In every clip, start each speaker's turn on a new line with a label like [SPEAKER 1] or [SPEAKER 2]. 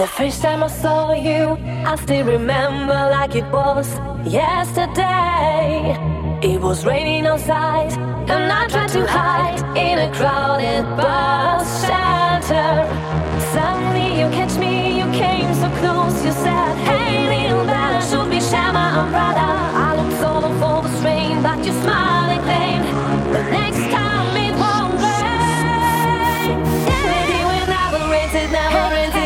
[SPEAKER 1] The first time I saw you, I still remember like it was yesterday. It was raining outside, and I tried to hide in a crowded bus shelter. Suddenly you catch me, you came so close, you said, Hey, little man, should we share my umbrella? I looked so for the strain, but you smiled and claimed the next time it won't rain. Yeah. You, it never rains, it never rains again.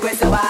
[SPEAKER 2] What the fuck did